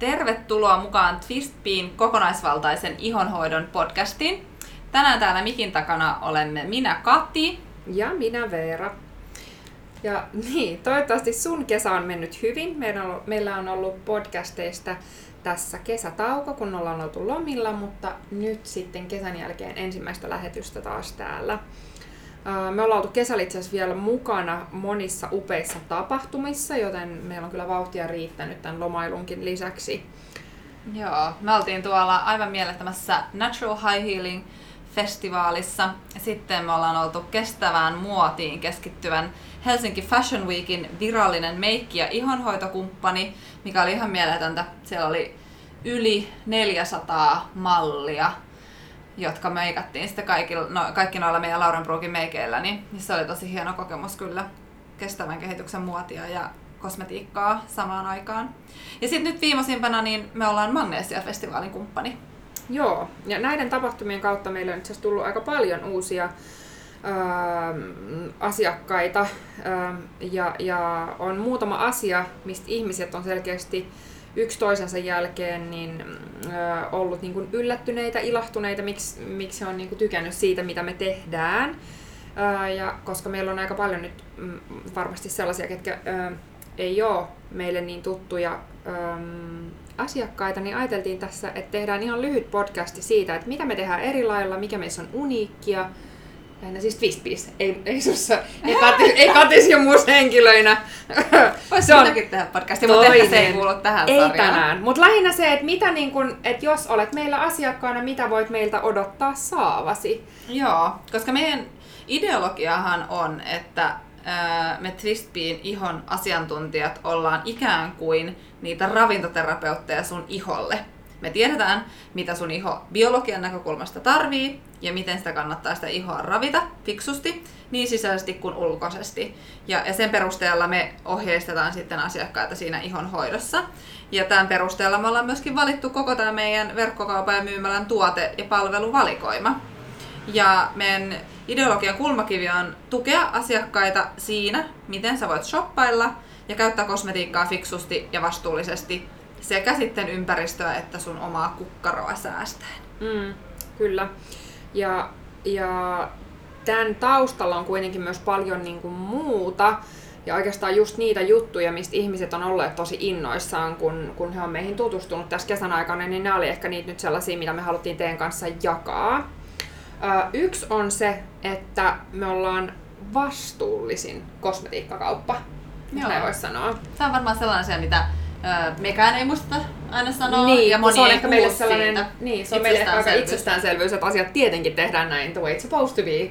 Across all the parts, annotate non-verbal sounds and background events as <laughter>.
Tervetuloa mukaan Twistbean kokonaisvaltaisen ihonhoidon podcastiin. Tänään täällä mikin takana olemme minä Kati. Ja minä Veera. Ja niin, toivottavasti sun kesä on mennyt hyvin. Meillä on ollut podcasteista tässä kesätauko, kun ollaan oltu lomilla, mutta nyt sitten kesän jälkeen ensimmäistä lähetystä taas täällä. Me ollaan oltu kesällä itse asiassa vielä mukana monissa upeissa tapahtumissa, joten meillä on kyllä vauhtia riittänyt tämän lomailunkin lisäksi. Joo, me oltiin tuolla aivan mielettömässä Natural High Healing festivaalissa. Sitten me ollaan oltu kestävään muotiin keskittyvän Helsinki Fashion Weekin virallinen meikki- ja ihonhoitokumppani, mikä oli ihan mieletöntä. Siellä oli yli 400 mallia jotka meikattiin sitten kaikilla, no, kaikki noilla meidän Laurenbruukin meikeillä, niin, niin se oli tosi hieno kokemus kyllä kestävän kehityksen muotia ja kosmetiikkaa samaan aikaan. Ja sitten nyt viimeisimpänä niin me ollaan Magnesia-festivaalin kumppani. Joo, ja näiden tapahtumien kautta meillä on itse asiassa tullut aika paljon uusia ää, asiakkaita ää, ja, ja on muutama asia, mistä ihmiset on selkeästi yksi toisensa jälkeen niin, ö, ollut niin kuin yllättyneitä, ilahtuneita, miksi, miksi he on niin kuin tykännyt siitä, mitä me tehdään. Ö, ja koska meillä on aika paljon nyt mm, varmasti sellaisia, ketkä ö, ei ole meille niin tuttuja ö, asiakkaita, niin ajateltiin tässä, että tehdään ihan lyhyt podcasti siitä, että mitä me tehdään eri lailla, mikä meissä on uniikkia, Lähinnä siis Twistpiece, ei, ei sussa, ei, katis, ei katisjomuushenkilöinä. Voisi se on tehdä podcasti, mutta ehkä se ei kuulu tähän Ei sarjaan. tänään, mutta lähinnä se, että, mitä niin kun, että jos olet meillä asiakkaana, mitä voit meiltä odottaa saavasi. Joo, koska meidän ideologiahan on, että me Twistbeen ihon asiantuntijat ollaan ikään kuin niitä ravintoterapeutteja sun iholle. Me tiedetään, mitä sun iho biologian näkökulmasta tarvii ja miten sitä kannattaa sitä ihoa ravita fiksusti, niin sisäisesti kuin ulkoisesti. Ja, sen perusteella me ohjeistetaan sitten asiakkaita siinä ihon hoidossa. Ja tämän perusteella me ollaan myöskin valittu koko tämä meidän verkkokaupan ja myymälän tuote- ja palveluvalikoima. Ja meidän ideologian kulmakivi on tukea asiakkaita siinä, miten sä voit shoppailla ja käyttää kosmetiikkaa fiksusti ja vastuullisesti sekä sitten ympäristöä että sun omaa kukkaroa säästäen. Mm, kyllä. Ja, ja tämän taustalla on kuitenkin myös paljon niin kuin muuta. Ja oikeastaan just niitä juttuja, mistä ihmiset on olleet tosi innoissaan, kun, kun he on meihin tutustunut tässä kesän aikana, niin ne oli ehkä niitä nyt sellaisia, mitä me haluttiin teidän kanssa jakaa. yksi on se, että me ollaan vastuullisin kosmetiikkakauppa, Joo. näin voisi sanoa. Tämä on varmaan sellainen asia, mitä mekään ei muista aina sanoa, niin, ja moni se on ehkä meille sellainen, siitä. niin, se on meille ehkä aika itsestäänselvyys, että asiat tietenkin tehdään näin, the way it's supposed to be.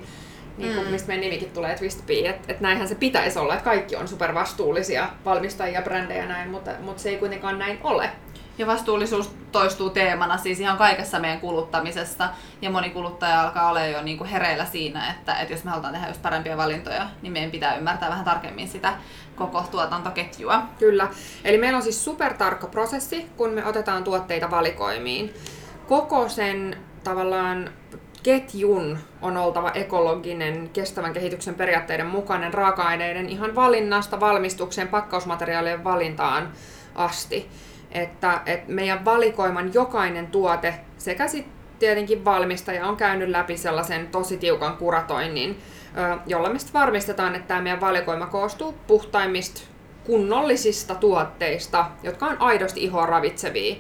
Niin kuin, mm. mistä meidän nimikin tulee Twist Be, että et näinhän se pitäisi olla, että kaikki on supervastuullisia valmistajia, brändejä näin, mutta, mutta se ei kuitenkaan näin ole. Ja vastuullisuus toistuu teemana siis ihan kaikessa meidän kuluttamisessa. Ja moni kuluttaja alkaa olla jo niinku hereillä siinä, että, että jos me halutaan tehdä just parempia valintoja, niin meidän pitää ymmärtää vähän tarkemmin sitä koko tuotantoketjua. Kyllä. Eli meillä on siis supertarkka prosessi, kun me otetaan tuotteita valikoimiin. Koko sen tavallaan ketjun on oltava ekologinen, kestävän kehityksen periaatteiden mukainen raaka-aineiden ihan valinnasta valmistukseen, pakkausmateriaalien valintaan asti että, että meidän valikoiman jokainen tuote sekä sitten tietenkin valmistaja on käynyt läpi sellaisen tosi tiukan kuratoinnin, jolla me varmistetaan, että tämä meidän valikoima koostuu puhtaimmista kunnollisista tuotteista, jotka on aidosti ihoa ravitsevia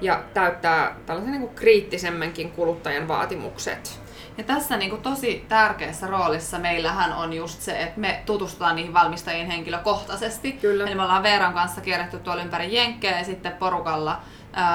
ja täyttää tällaisen niin kuin kriittisemmänkin kuluttajan vaatimukset. Ja tässä niin kuin tosi tärkeässä roolissa meillähän on just se, että me tutustutaan niihin valmistajiin henkilökohtaisesti. Kyllä. Eli me ollaan Veeran kanssa kierretty tuolla ympäri Jenkkejä ja sitten porukalla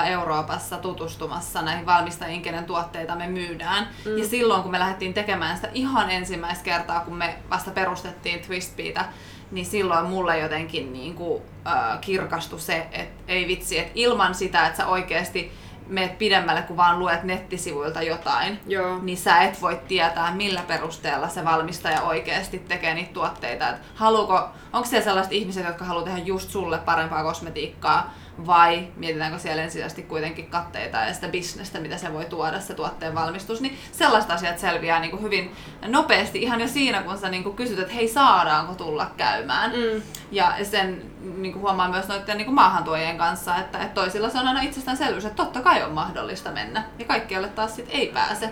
Euroopassa tutustumassa näihin valmistajiin, kenen tuotteita me myydään. Mm. Ja silloin, kun me lähdettiin tekemään sitä ihan ensimmäistä kertaa, kun me vasta perustettiin Twistbeata, niin silloin mulle jotenkin niin kuin, äh, kirkastui se, että ei vitsi, että ilman sitä, että sä oikeasti meet pidemmälle kuin vaan luet nettisivuilta jotain, Joo. niin sä et voi tietää, millä perusteella se valmistaja oikeasti tekee niitä tuotteita. Et haluuko, onko siellä sellaiset ihmiset, jotka haluaa tehdä just sulle parempaa kosmetiikkaa, vai mietitäänkö siellä ensisijaisesti kuitenkin katteita ja sitä bisnestä, mitä se voi tuoda, se tuotteen valmistus, niin sellaiset asiat selviää niin kuin hyvin nopeasti ihan jo siinä, kun sä niin kuin kysyt, että hei saadaanko tulla käymään. Mm. Ja sen niin kuin huomaa myös noiden niin kuin maahantuojien kanssa, että, että toisilla se on aina itsestäänselvyys, että totta kai on mahdollista mennä ja kaikkialle taas sit ei pääse.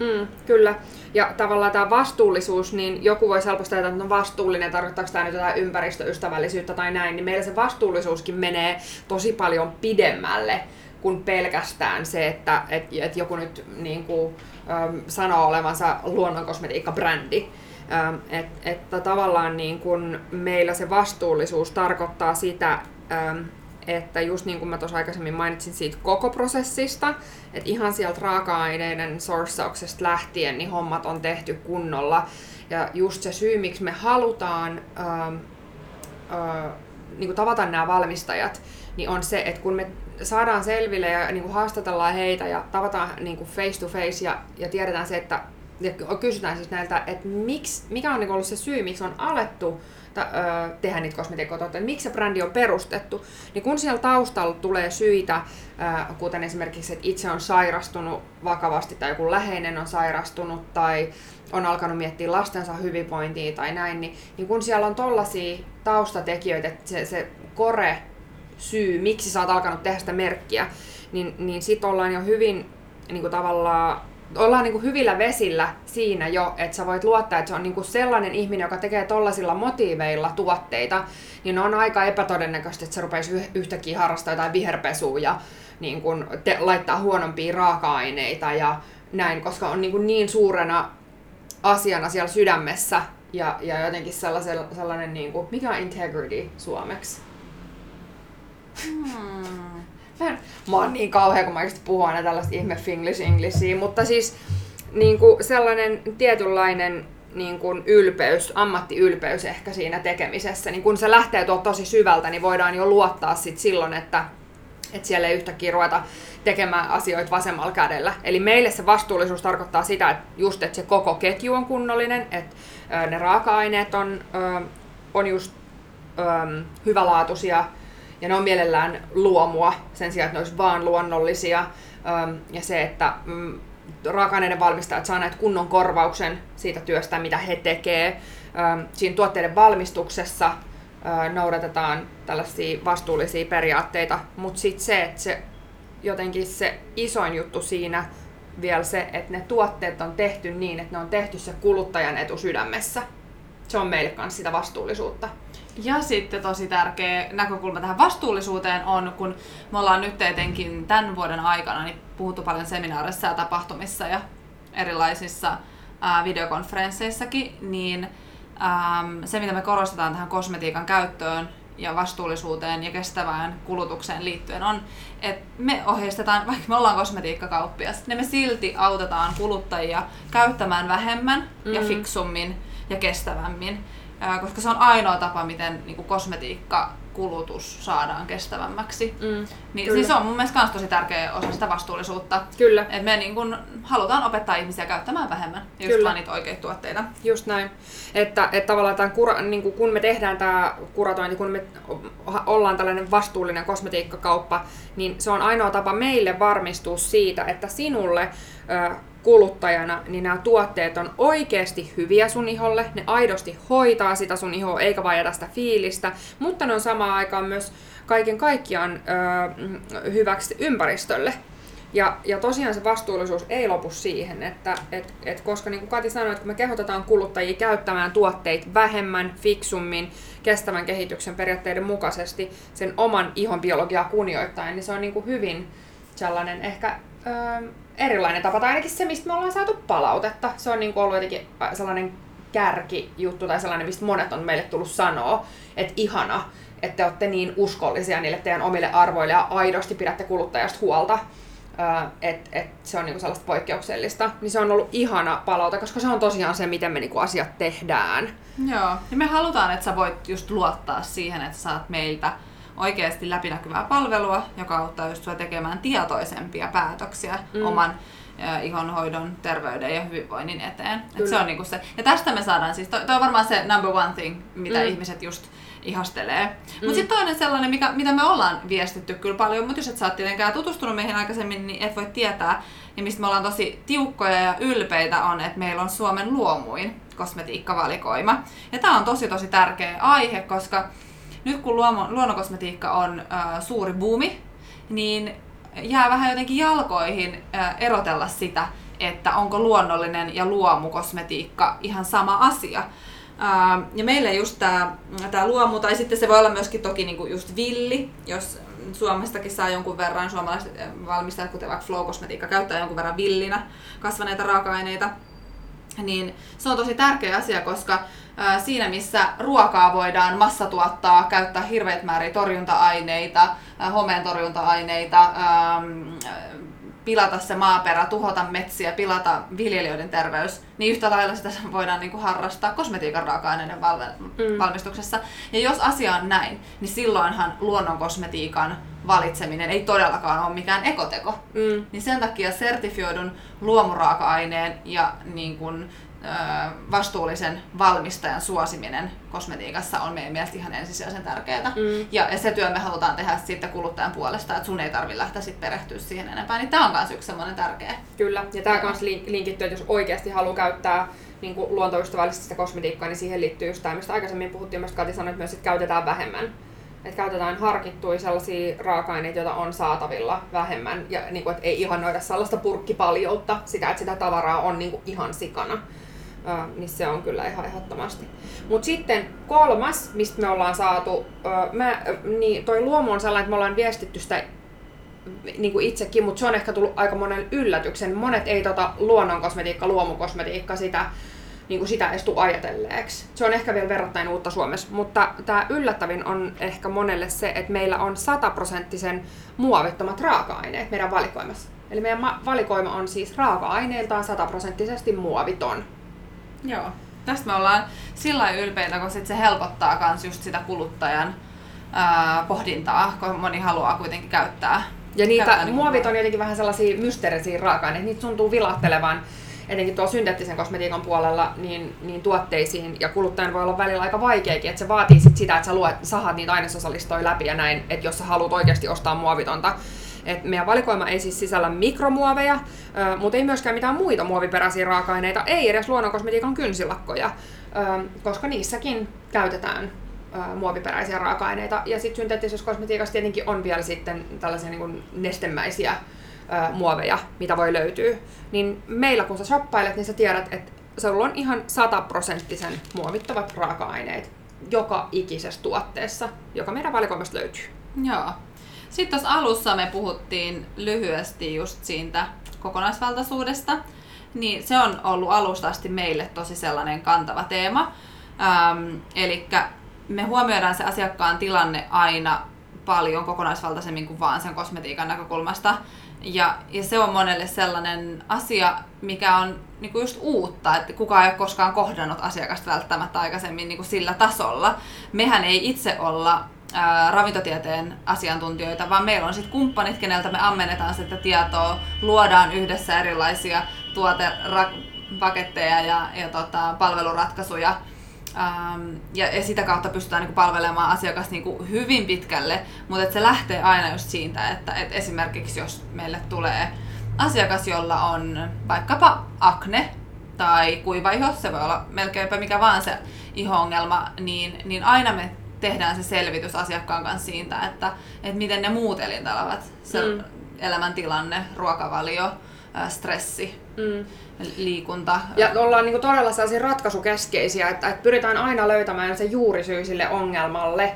Mm, kyllä. Ja tavallaan tämä vastuullisuus, niin joku voi helposti ajatella, että on vastuullinen, tarkoittaako tämä nyt jotain ympäristöystävällisyyttä tai näin, niin meillä se vastuullisuuskin menee tosi paljon pidemmälle kuin pelkästään se, että et, et joku nyt niin kuin, äm, sanoo olevansa luonnonkosmetiikka-brändi. Ähm, et, että tavallaan niin kuin meillä se vastuullisuus tarkoittaa sitä, ähm, että just niin kuin mä tuossa aikaisemmin mainitsin siitä koko prosessista, että ihan sieltä raaka-aineiden sourcauksesta lähtien niin hommat on tehty kunnolla. Ja just se syy, miksi me halutaan ähm, äh, niin kuin tavata nämä valmistajat, niin on se, että kun me saadaan selville ja niin kuin haastatellaan heitä ja tavataan niin kuin face to face ja, ja tiedetään se, että ja kysytään siis näiltä, että miksi, mikä on niin ollut se syy, miksi on alettu ta, ö, tehdä niitä kosmetiikkatuotteita, miksi se brändi on perustettu, niin kun siellä taustalla tulee syitä, ö, kuten esimerkiksi, että itse on sairastunut vakavasti tai joku läheinen on sairastunut tai on alkanut miettiä lastensa hyvinvointia tai näin, niin, niin kun siellä on tollaisia taustatekijöitä, että se, se kore syy, miksi sä oot alkanut tehdä sitä merkkiä, niin, niin sit ollaan jo hyvin niin kuin tavallaan ollaan niin kuin hyvillä vesillä siinä jo, että sä voit luottaa, että se on niin kuin sellainen ihminen, joka tekee tollaisilla motiiveilla tuotteita, niin on aika epätodennäköistä, että se rupeisi yhtäkkiä harrastaa jotain viherpesua ja niin kuin te- laittaa huonompia raaka-aineita ja näin, koska on niin, kuin niin suurena asiana siellä sydämessä ja, ja jotenkin sellainen, sellainen niin kuin, mikä on integrity suomeksi? Hmm Mä, oon niin kauhea, kun mä puhun aina tällaista ihme finglish englishia, mutta siis niin kuin sellainen tietynlainen niin kuin ylpeys, ammattiylpeys ehkä siinä tekemisessä, niin kun se lähtee tuolta tosi syvältä, niin voidaan jo luottaa sit silloin, että, että siellä ei yhtäkkiä ruveta tekemään asioita vasemmalla kädellä. Eli meille se vastuullisuus tarkoittaa sitä, että just että se koko ketju on kunnollinen, että ne raaka-aineet on, on just hyvälaatuisia, ja ne on mielellään luomua sen sijaan, että ne olisi vaan luonnollisia. Ja se, että mm, raaka-aineiden valmistajat saa näitä kunnon korvauksen siitä työstä, mitä he tekee. Siinä tuotteiden valmistuksessa noudatetaan tällaisia vastuullisia periaatteita, mutta sitten se, että se jotenkin se isoin juttu siinä vielä se, että ne tuotteet on tehty niin, että ne on tehty se kuluttajan etu sydämessä. Se on meille kanssa sitä vastuullisuutta. Ja sitten tosi tärkeä näkökulma tähän vastuullisuuteen on, kun me ollaan nyt etenkin tämän vuoden aikana niin puhuttu paljon seminaareissa ja tapahtumissa ja erilaisissa ää, videokonferensseissakin, niin äm, se mitä me korostetaan tähän kosmetiikan käyttöön ja vastuullisuuteen ja kestävään kulutukseen liittyen on, että me ohjeistetaan, vaikka me ollaan kosmetiikkakauppias, niin me silti autetaan kuluttajia käyttämään vähemmän mm. ja fiksummin ja kestävämmin koska se on ainoa tapa, miten niin kuin kosmetiikka kulutus saadaan kestävämmäksi. Mm, niin siis se on mun mielestä myös tosi tärkeä osa sitä vastuullisuutta. Kyllä. Että me niin kun halutaan opettaa ihmisiä käyttämään vähemmän just Kyllä. vaan niitä oikeita tuotteita. Just näin. Että, että tavallaan tämän kura, niin kun me tehdään tämä kuratointi, kun me ollaan tällainen vastuullinen kosmetiikkakauppa, niin se on ainoa tapa meille varmistua siitä, että sinulle kuluttajana, niin nämä tuotteet on oikeasti hyviä sun iholle, ne aidosti hoitaa sitä sun ihoa, eikä vain jätä sitä fiilistä, mutta ne on samaan aikaan myös kaiken kaikkiaan ö, hyväksi ympäristölle. Ja, ja tosiaan se vastuullisuus ei lopu siihen, että et, et koska niin kuin Kati sanoi, että kun me kehotetaan kuluttajia käyttämään tuotteita vähemmän, fiksummin, kestävän kehityksen periaatteiden mukaisesti, sen oman ihon biologiaa kunnioittaen, niin se on niin kuin hyvin sellainen ehkä ö, erilainen tapa, tai ainakin se, mistä me ollaan saatu palautetta. Se on niin kuin ollut jotenkin sellainen kärkijuttu tai sellainen, mistä monet on meille tullut sanoa, että ihana, että te olette niin uskollisia niille teidän omille arvoille ja aidosti pidätte kuluttajasta huolta, että et se on niinku sellaista poikkeuksellista. Niin se on ollut ihana palaute, koska se on tosiaan se, miten me niinku asiat tehdään. Joo, ja me halutaan, että sä voit just luottaa siihen, että saat meiltä oikeasti läpinäkyvää palvelua, joka auttaa just sua tekemään tietoisempia päätöksiä mm. oman ihonhoidon, terveyden ja hyvinvoinnin eteen. Et se on niinku se. Ja tästä me saadaan siis, toi, toi on varmaan se number one thing, mitä mm. ihmiset just ihastelee. Mm. Mutta sitten toinen sellainen, mikä, mitä me ollaan viestitty kyllä paljon, mutta jos et sä oot tietenkään tutustunut meihin aikaisemmin, niin et voi tietää, ja mistä me ollaan tosi tiukkoja ja ylpeitä on, että meillä on Suomen luomuin kosmetiikkavalikoima. Ja tämä on tosi tosi tärkeä aihe, koska nyt kun luomo, luonnokosmetiikka on äh, suuri buumi, niin jää vähän jotenkin jalkoihin äh, erotella sitä, että onko luonnollinen ja luomukosmetiikka ihan sama asia. Ja meille just tämä tää luomu, tai sitten se voi olla myöskin toki niinku just villi, jos Suomestakin saa jonkun verran, suomalaiset valmistajat, kuten vaikka Flow Cosmetiikka, käyttää jonkun verran villinä kasvaneita raaka-aineita, niin se on tosi tärkeä asia, koska siinä missä ruokaa voidaan massatuottaa, käyttää hirveät määriä torjunta-aineita, homeen torjunta-aineita, pilata se maaperä, tuhota metsiä, pilata viljelijöiden terveys, niin yhtä lailla sitä voidaan niin kuin harrastaa kosmetiikan raaka-aineiden mm. valmistuksessa. Ja jos asia on näin, niin silloinhan luonnon kosmetiikan valitseminen ei todellakaan ole mikään ekoteko. Mm. Niin sen takia sertifioidun luomuraaka-aineen ja niin kuin, vastuullisen valmistajan suosiminen kosmetiikassa on meidän mielestä ihan ensisijaisen tärkeää. Mm. Ja, ja se työ me halutaan tehdä sitten kuluttajan puolesta, että sun ei tarvitse lähteä sitten perehtyä siihen enempää. Niin tämä on myös yksi semmoinen tärkeä. Kyllä, ja tämä myös linkittyy, että jos oikeasti haluaa käyttää niin kuin luontoystävällistä sitä kosmetiikkaa, niin siihen liittyy just tämä, mistä aikaisemmin puhuttiin, myös Kati sanoi, että myös että käytetään vähemmän. Että käytetään harkittuja sellaisia raaka-aineita, joita on saatavilla vähemmän, ja niin kuin, että ei ihannoida sellaista purkkipaljoutta, sitä, että sitä tavaraa on niin kuin ihan sikana Niin se on kyllä ihan ehdottomasti. Mutta sitten kolmas, mistä me ollaan saatu, mä, niin toi luomu on sellainen, että me ollaan viestitty sitä niin kuin itsekin, mutta se on ehkä tullut aika monen yllätyksen. Monet ei tota luonnonkosmetiikka, luomukosmetiikka sitä, niin kuin sitä edes ajatelleeksi. Se on ehkä vielä verrattain uutta Suomessa, mutta tämä yllättävin on ehkä monelle se, että meillä on sataprosenttisen muovittomat raaka-aineet meidän valikoimassa. Eli meidän valikoima on siis raaka-aineiltaan sataprosenttisesti muoviton. Joo. Tästä me ollaan sillä ylpeitä, kun sit se helpottaa myös just sitä kuluttajan ää, pohdintaa, kun moni haluaa kuitenkin käyttää. Ja niitä käyttää niin muovit on jotenkin vähän sellaisia mysteerisiä raaka-aineita, niitä tuntuu vilahtelevan etenkin tuolla synteettisen kosmetiikan puolella niin, niin tuotteisiin ja kuluttajan voi olla välillä aika vaikeakin, että se vaatii sit sitä, että sä luet, sahat niitä ainesosalistoja läpi ja näin, että jos sä haluat oikeasti ostaa muovitonta, et meidän valikoima ei siis sisällä mikromuoveja, mutta ei myöskään mitään muita muoviperäisiä raaka-aineita, ei edes luonnonkosmetiikan kynsilakkoja, koska niissäkin käytetään muoviperäisiä raaka-aineita. Ja sitten synteettisessä kosmetiikassa tietenkin on vielä sitten tällaisia niin nestemäisiä muoveja, mitä voi löytyä. Niin meillä kun sä shoppailet, niin sä tiedät, että sulla on ihan sataprosenttisen muovittavat raaka-aineet joka ikisessä tuotteessa, joka meidän valikoimasta löytyy. Joo. Sitten tuossa alussa me puhuttiin lyhyesti just siitä kokonaisvaltaisuudesta, niin se on ollut alusta asti meille tosi sellainen kantava teema. Ähm, Eli me huomioidaan se asiakkaan tilanne aina paljon kokonaisvaltaisemmin kuin vaan sen kosmetiikan näkökulmasta. Ja, ja se on monelle sellainen asia, mikä on niinku just uutta, että kukaan ei ole koskaan kohdannut asiakasta välttämättä aikaisemmin niinku sillä tasolla. Mehän ei itse olla ravintotieteen asiantuntijoita, vaan meillä on sitten kumppanit, keneltä me ammennetaan sitä tietoa, luodaan yhdessä erilaisia tuotepaketteja ja, ja tota, palveluratkaisuja. Ähm, ja, ja sitä kautta pystytään niinku palvelemaan asiakas niinku hyvin pitkälle, mutta se lähtee aina just siitä, että et esimerkiksi jos meille tulee asiakas, jolla on vaikkapa akne tai kuiva iho, se voi olla melkeinpä mikä vaan se iho-ongelma, niin, niin aina me tehdään se selvitys asiakkaan kanssa siitä, että, että miten ne muut elintavat, se mm. elämäntilanne, ruokavalio, stressi, mm. liikunta. Ja ollaan niin todella sellaisia ratkaisukeskeisiä, että, että pyritään aina löytämään se juurisyy sille ongelmalle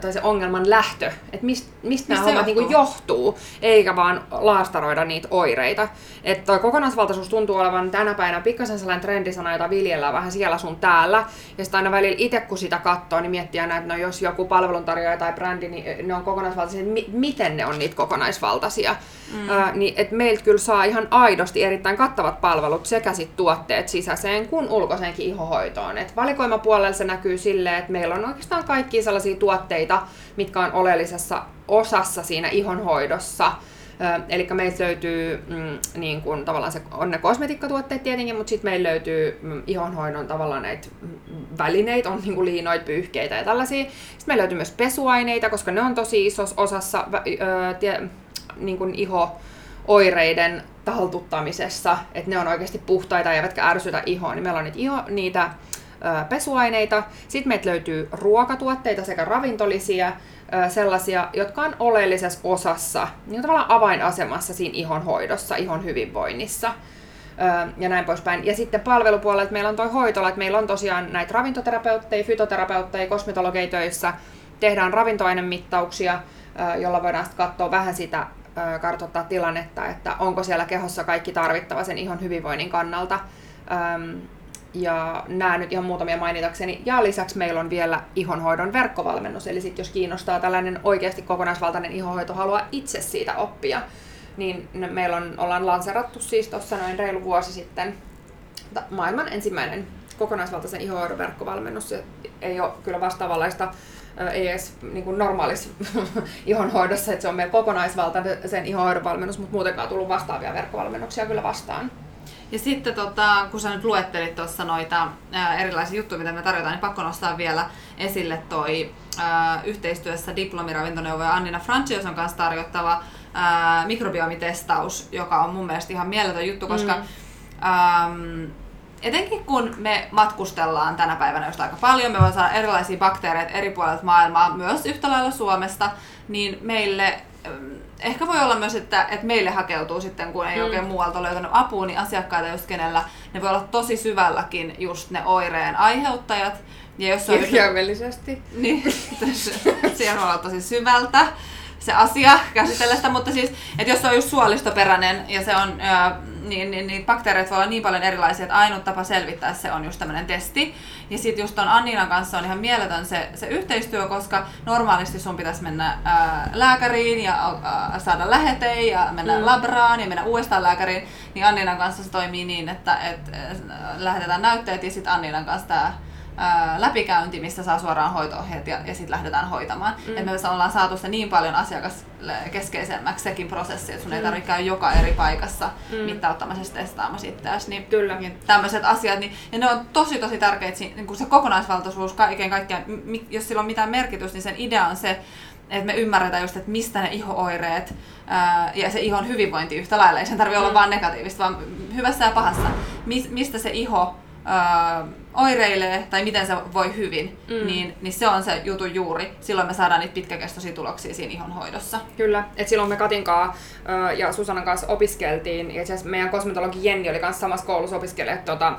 tai se ongelman lähtö, että mistä mist nämä hommat johtuu? Niin johtuu, eikä vaan laastaroida niitä oireita. Että toi kokonaisvaltaisuus tuntuu olevan tänä päivänä pikkasen sellainen trendisana, jota viljellään vähän siellä sun täällä. Ja sitten aina välillä itse kun sitä katsoo, niin miettiä näitä, että no jos joku palveluntarjoaja tai brändi, niin ne on kokonaisvaltaisia, mi- miten ne on niitä kokonaisvaltaisia. Mm. Äh, niin että meiltä kyllä saa ihan aidosti erittäin kattavat palvelut sekä sit tuotteet sisäiseen kuin ulkoiseenkin ihohoitoon. Et valikoimapuolella se näkyy silleen, että meillä on oikeastaan kaikki sellaisia tuotteita, mitkä on oleellisessa osassa siinä ihonhoidossa, Eli meiltä löytyy mm, niin kuin, tavallaan se, on ne kosmetiikkatuotteet tietenkin, mutta sitten meillä löytyy mm, ihonhoidon tavallaan näitä välineitä, on niin kuin liinoit, pyyhkeitä ja tällaisia. Sitten meillä löytyy myös pesuaineita, koska ne on tosi isossa osassa niin kuin iho oireiden taltuttamisessa, että ne on oikeasti puhtaita eivätkä ärsytä ihoa, niin meillä on niitä, iho, niitä pesuaineita. Sitten meiltä löytyy ruokatuotteita sekä ravintolisia, sellaisia, jotka on oleellisessa osassa, niin tavallaan avainasemassa siinä ihon hoidossa, ihon hyvinvoinnissa ja näin poispäin. Ja sitten palvelupuolella meillä on toi hoitola, että meillä on tosiaan näitä ravintoterapeutteja, fytoterapeutteja, kosmetologeja töissä, tehdään ravintoainemittauksia, jolla voidaan sitten katsoa vähän sitä kartoittaa tilannetta, että onko siellä kehossa kaikki tarvittava sen ihon hyvinvoinnin kannalta. Ja nämä nyt ihan muutamia mainitakseni. Ja lisäksi meillä on vielä ihonhoidon verkkovalmennus, eli sit jos kiinnostaa tällainen oikeasti kokonaisvaltainen ihonhoito, haluaa itse siitä oppia, niin meillä on, ollaan lanserattu siis tuossa noin reilu vuosi sitten maailman ensimmäinen kokonaisvaltaisen ihonhoidon verkkovalmennus. Se ei ole kyllä vastaavanlaista ei edes niin kuin normaalissa <laughs> ihonhoidossa, että se on meidän kokonaisvaltainen sen ihonhoidon valmennus, mutta muutenkaan tullut vastaavia verkkovalmennuksia kyllä vastaan. Ja sitten tota, kun sä nyt luettelit tuossa noita ää, erilaisia juttuja, mitä me tarjotaan, niin pakko nostaa vielä esille toi ää, yhteistyössä diplomiravintoneuvoja Annina Francioson kanssa tarjottava ää, mikrobiomitestaus, joka on mun mielestä ihan mieletön juttu, koska mm. äm, etenkin kun me matkustellaan tänä päivänä just aika paljon, me voimme saada erilaisia bakteereita eri puolilta maailmaa, myös yhtä lailla Suomesta, niin meille ehkä voi olla myös, että, että meille hakeutuu sitten, kun ei mm. oikein muualta löytänyt apua, niin asiakkaita just kenellä ne voi olla tosi syvälläkin just ne oireen aiheuttajat. Ja jos on Kirjaimellisesti. Niin, <laughs> siellä voi olla tosi syvältä se asia käsitellä sitä, mutta siis, että jos se on just suolistoperäinen ja se on, niin, niin, niin bakteereita voi olla niin paljon erilaisia, että ainut tapa selvittää se on just tämmöinen testi. Ja sitten just ton Anninan kanssa on ihan mieletön se, se yhteistyö, koska normaalisti sun pitäisi mennä ää, lääkäriin ja ää, saada lähete ja mennä mm. labraan ja mennä uudestaan lääkäriin, niin Anninan kanssa se toimii niin, että et, lähetetään näytteet ja sitten Anninan kanssa tämä läpikäynti, missä saa suoraan hoitoohjeet ja, ja sitten lähdetään hoitamaan. Mm. Et me ollaan saatu se niin paljon asiakaskeskeisemmäksi sekin prosessi, että sun mm. ei tarvitse käydä joka eri paikassa mm. mittauttamisessa testaamassa itseäsi. Niin, Kyllä. Niin tämmöiset asiat, niin, ja ne on tosi tosi tärkeitä, niin kun se kokonaisvaltaisuus kaiken kaikkiaan, jos sillä on mitään merkitystä, niin sen idea on se, että me ymmärretään just, että mistä ne ihooireet ää, ja se ihon hyvinvointi yhtä lailla, ei sen tarvitse mm. olla vaan negatiivista, vaan hyvässä ja pahassa, mistä se iho ää, oireilee tai miten se voi hyvin, mm. niin, niin se on se jutu juuri. Silloin me saadaan niitä pitkäkestoisia tuloksia siinä ihonhoidossa. Kyllä, et silloin me Katin kanssa ja Susanan kanssa opiskeltiin, ja itse meidän kosmetologi Jenni oli kanssa samassa koulussa opiskelemaan tota,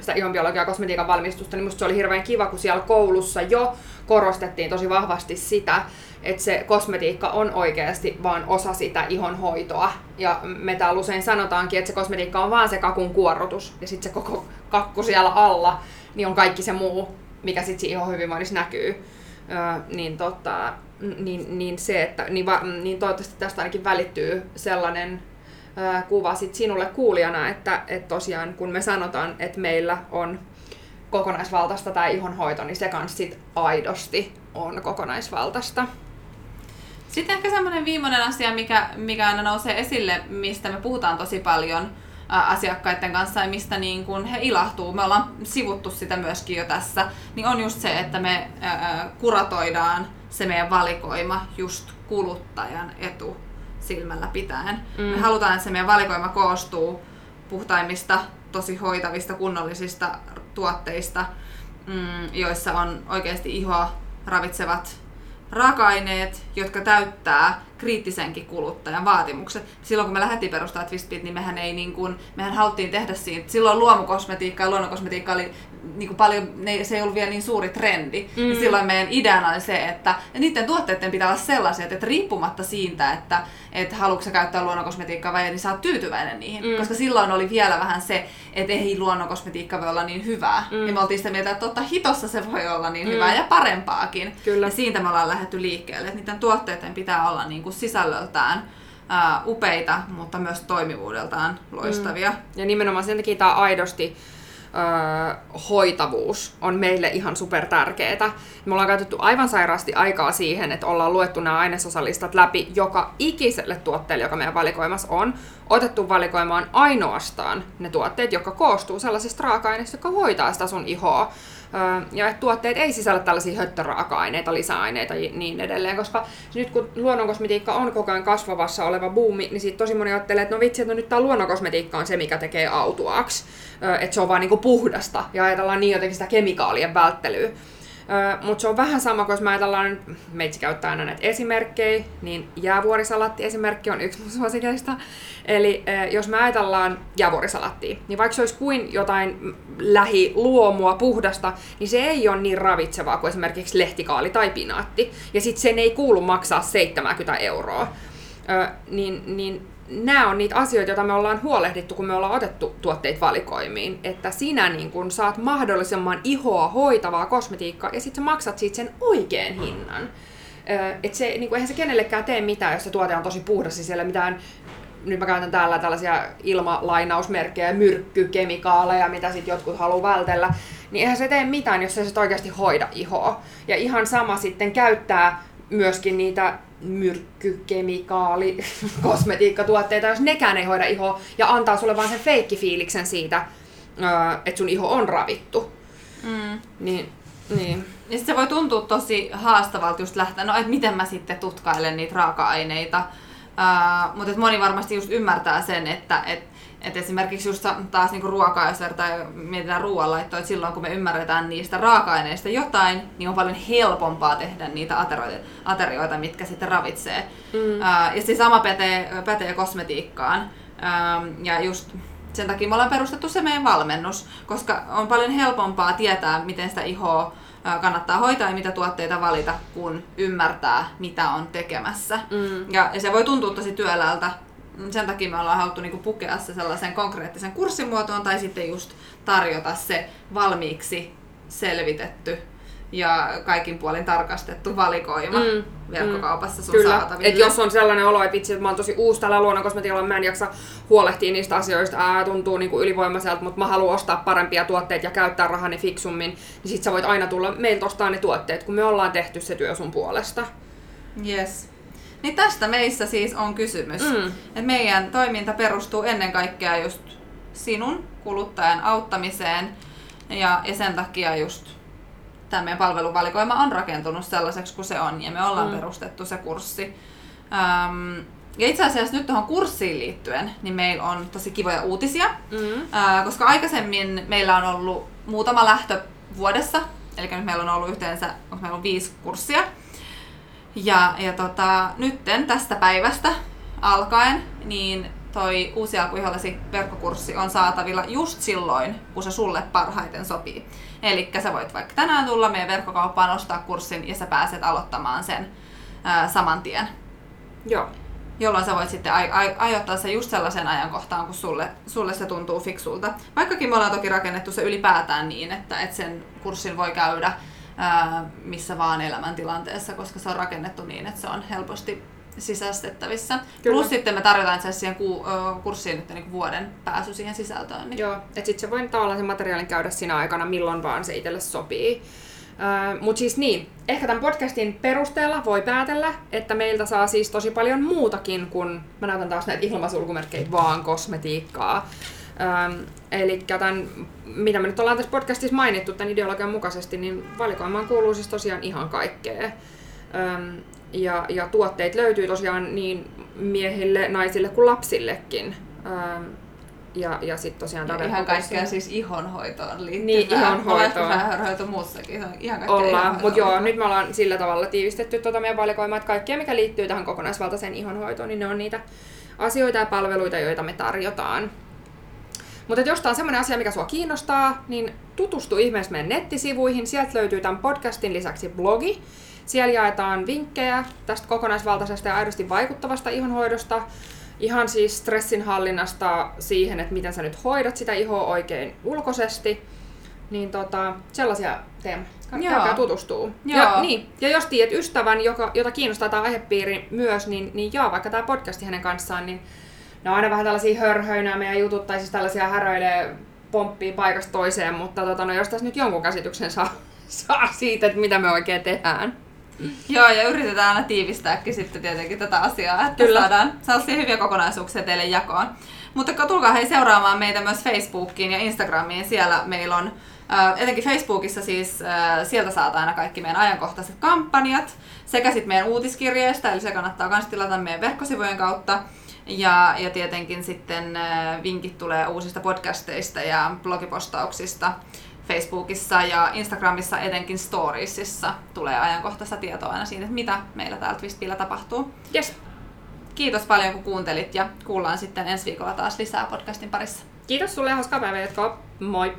sitä ihonbiologiaa ja kosmetiikan valmistusta, niin musta se oli hirveän kiva, kun siellä koulussa jo korostettiin tosi vahvasti sitä, että se kosmetiikka on oikeasti vain osa sitä ihonhoitoa. Ja me täällä usein sanotaankin, että se kosmetiikka on vaan se kakun kuorrutus. Ja sitten se koko kakku siellä alla, niin on kaikki se muu, mikä sitten ihon hyvinvoinnissa näkyy. Öö, niin, tota, niin, niin, se, että, niin, va, niin toivottavasti tästä ainakin välittyy sellainen öö, kuva sit sinulle kuulijana, että et tosiaan kun me sanotaan, että meillä on kokonaisvaltaista tämä ihonhoito, niin se kanssa sit aidosti on kokonaisvaltaista. Sitten ehkä semmoinen viimeinen asia, mikä, mikä aina nousee esille, mistä me puhutaan tosi paljon asiakkaiden kanssa ja mistä niin kun he ilahtuu, me ollaan sivuttu sitä myöskin jo tässä, niin on just se, että me kuratoidaan se meidän valikoima just kuluttajan etu silmällä pitäen. Mm. Me halutaan, että se meidän valikoima koostuu puhtaimmista, tosi hoitavista, kunnollisista tuotteista, mm, joissa on oikeasti ihoa ravitsevat raaka-aineet, jotka täyttää kriittisenkin kuluttajan vaatimukset. Silloin kun me lähdettiin perustamaan Twistbeat, niin mehän, ei niin kuin, mehän haluttiin tehdä siitä, silloin luomukosmetiikka ja luonnonkosmetiikka oli niin kuin paljon, ne, se ei ollut vielä niin suuri trendi. Mm. Ja silloin meidän ideana oli se, että niiden tuotteiden pitää olla sellaisia, että riippumatta siitä, että, että haluatko käyttää luonnonkosmetiikkaa vai ei, niin sä oot tyytyväinen niihin. Mm. Koska silloin oli vielä vähän se, että ei luonnonkosmetiikka voi olla niin hyvää. Mm. Ja me oltiin sitä mieltä, että totta hitossa se voi olla niin mm. hyvää ja parempaakin. Kyllä. Ja siitä me ollaan lähdetty liikkeelle, että niiden tuotteiden pitää olla niin kuin sisällöltään ää, upeita, mutta myös toimivuudeltaan loistavia. Mm. Ja nimenomaan sen takia tämä aidosti öö, hoitavuus on meille ihan super tärkeää. Me ollaan käytetty aivan sairaasti aikaa siihen, että ollaan luettu nämä ainesosalistat läpi joka ikiselle tuotteelle, joka meidän valikoimassa on. Otettu valikoimaan ainoastaan ne tuotteet, jotka koostuu sellaisista raaka-aineista, jotka hoitaa sitä sun ihoa. Ja että tuotteet ei sisällä tällaisia höttöraaka-aineita, lisäaineita ja niin edelleen, koska nyt kun luonnonkosmetiikka on koko ajan kasvavassa oleva buumi, niin sitten tosi moni ajattelee, että no vitsi, että no nyt tämä luonnonkosmetiikka on se, mikä tekee autuaaksi, että se on vaan niinku puhdasta. Ja ajatellaan niin jotenkin sitä kemikaalien välttelyä. Mutta se on vähän sama, kun jos mä ajatellaan, meitsi käyttää aina näitä esimerkkejä, niin jäävuorisalatti-esimerkki on yksi mun <laughs> suosikeista. Eli jos me ajatellaan jäävuorisalattia, niin vaikka se olisi kuin jotain lähiluomua, puhdasta, niin se ei ole niin ravitsevaa kuin esimerkiksi lehtikaali tai pinaatti. Ja sitten sen ei kuulu maksaa 70 euroa. Ö, niin, niin nämä on niitä asioita, joita me ollaan huolehdittu, kun me ollaan otettu tuotteet valikoimiin. Että sinä niin kun saat mahdollisimman ihoa hoitavaa kosmetiikkaa ja sitten maksat siitä sen oikean hinnan. Että se, niin eihän se kenellekään tee mitään, jos se tuote on tosi puhdas, siis siellä mitään nyt mä käytän täällä tällaisia ilmalainausmerkkejä, myrkkykemikaaleja, mitä sitten jotkut haluaa vältellä, niin eihän se tee mitään, jos se oikeasti hoida ihoa. Ja ihan sama sitten käyttää myöskin niitä myrkkykemikaali, <laughs> kosmetiikkatuotteita, jos nekään ei hoida ihoa ja antaa sulle vaan sen feikkifiiliksen siitä, että sun iho on ravittu. Mm. Niin, niin. Ja se voi tuntua tosi haastavalta just lähteä, no että miten mä sitten tutkailen niitä raaka-aineita. Uh, mutta moni varmasti just ymmärtää sen, että et et esimerkiksi just taas niinku ruokaa, jos vertaa mietitään ruoanlaittoa, että silloin kun me ymmärretään niistä raaka-aineista jotain, niin on paljon helpompaa tehdä niitä aterioita, aterioita mitkä sitten ravitsee. Mm. Uh, ja se sama pätee, pätee kosmetiikkaan. Uh, ja just sen takia me ollaan perustettu se meidän valmennus, koska on paljon helpompaa tietää, miten sitä ihoa kannattaa hoitaa ja mitä tuotteita valita, kun ymmärtää, mitä on tekemässä. Mm. Ja, ja se voi tuntua tosi työläältä sen takia me ollaan haluttu niinku pukea se sellaisen konkreettisen kurssimuotoon tai sitten just tarjota se valmiiksi selvitetty ja kaikin puolin tarkastettu valikoima mm, verkkokaupassa sun Kyllä. saataville. Et jos on sellainen olo, että itse että mä oon tosi uusi tällä luonnonkosmetiikalla, mä en jaksa huolehtia niistä asioista, ää, tuntuu niinku ylivoimaiselta, mutta mä haluan ostaa parempia tuotteita ja käyttää rahani fiksummin, niin sit sä voit aina tulla meiltä ostaa ne tuotteet, kun me ollaan tehty se työ sun puolesta. Yes. Niin tästä meissä siis on kysymys. Mm. Et meidän toiminta perustuu ennen kaikkea just sinun kuluttajan auttamiseen ja, ja sen takia just tämä meidän palveluvalikoima on rakentunut sellaiseksi kuin se on ja me ollaan mm. perustettu se kurssi. Um, ja itse asiassa nyt tuohon kurssiin liittyen, niin meillä on tosi kivoja uutisia, mm. uh, koska aikaisemmin meillä on ollut muutama lähtö vuodessa, eli nyt meillä on ollut yhteensä, onko meillä on viisi kurssia, ja, ja tota, nytten tästä päivästä alkaen, niin toi Uusi alku verkkokurssi on saatavilla just silloin, kun se sulle parhaiten sopii. Eli sä voit vaikka tänään tulla meidän verkkokauppaan ostaa kurssin ja sä pääset aloittamaan sen ää, saman tien. Joo. Jolloin sä voit sitten ai- ai- ajoittaa se just sellaisen ajankohtaan, kun sulle, sulle se tuntuu fiksulta. Vaikkakin me ollaan toki rakennettu se ylipäätään niin, että, että sen kurssin voi käydä ää, missä vaan elämäntilanteessa, koska se on rakennettu niin, että se on helposti sisäistettävissä. Kyllä. Plus sitten me tarjotaan itse siihen ku, kurssiin nyt niin vuoden pääsy siihen sisältöön. Niin. Joo, että sitten se voi tavallaan sen materiaalin käydä siinä aikana, milloin vaan se itselle sopii. Mutta siis niin, ehkä tämän podcastin perusteella voi päätellä, että meiltä saa siis tosi paljon muutakin kuin, mä näytän taas näitä ilmasulkumerkkejä, vaan kosmetiikkaa. Ähm, eli tämän, mitä me nyt ollaan tässä podcastissa mainittu tämän ideologian mukaisesti, niin valikoimaan kuuluu siis tosiaan ihan kaikkea. Ähm, ja, ja tuotteet löytyy tosiaan niin miehille, naisille kuin lapsillekin. Ähm, ja, ja sitten tosiaan ja ihan kaikkea siis ihonhoitoon liittyvää. Niin, ihonhoitoon. Vähän muussakin, ihan kaikkea Ollaan, mutta joo, nyt me ollaan sillä tavalla tiivistetty tuota meidän valikoimaa, että kaikkea mikä liittyy tähän kokonaisvaltaiseen ihonhoitoon, niin ne on niitä asioita ja palveluita, joita me tarjotaan. Mutta jos tämä on semmoinen asia, mikä sua kiinnostaa, niin tutustu ihmeessä meidän nettisivuihin. Sieltä löytyy tämän podcastin lisäksi blogi. Siellä jaetaan vinkkejä tästä kokonaisvaltaisesta ja aidosti vaikuttavasta ihonhoidosta. Ihan siis stressinhallinnasta siihen, että miten sä nyt hoidat sitä ihoa oikein ulkoisesti. Niin tota, sellaisia teemme. Käykää tutustuu. Joo. Ja, niin, ja jos tiedät ystävän, joka, jota kiinnostaa tämä aihepiiri myös, niin, niin jaa vaikka tämä podcasti hänen kanssaan, niin ne on aina vähän tällaisia hörhöinä meidän jutut, tai siis tällaisia häröilee pomppii paikasta toiseen, mutta tota, no, jos tässä nyt jonkun käsityksen saa, <laughs> saa siitä, että mitä me oikein tehdään. Joo, ja yritetään aina tiivistääkin sitten tietenkin tätä asiaa, että Kyllä. saadaan sellaisia hyviä kokonaisuuksia teille jakoon. Mutta tulkaa hei seuraamaan meitä myös Facebookiin ja Instagramiin. Siellä meillä on, äh, etenkin Facebookissa siis, äh, sieltä saat aina kaikki meidän ajankohtaiset kampanjat sekä sitten meidän uutiskirjeestä, eli se kannattaa myös tilata meidän verkkosivujen kautta. Ja, ja tietenkin sitten äh, vinkit tulee uusista podcasteista ja blogipostauksista Facebookissa ja Instagramissa etenkin storiesissa tulee ajankohtaista tietoa aina siitä, että mitä meillä täällä Twistpillä tapahtuu. Yes. Kiitos paljon kun kuuntelit ja kuullaan sitten ensi viikolla taas lisää podcastin parissa. Kiitos sulle ja hauskaa päivää jatkoa. Moi!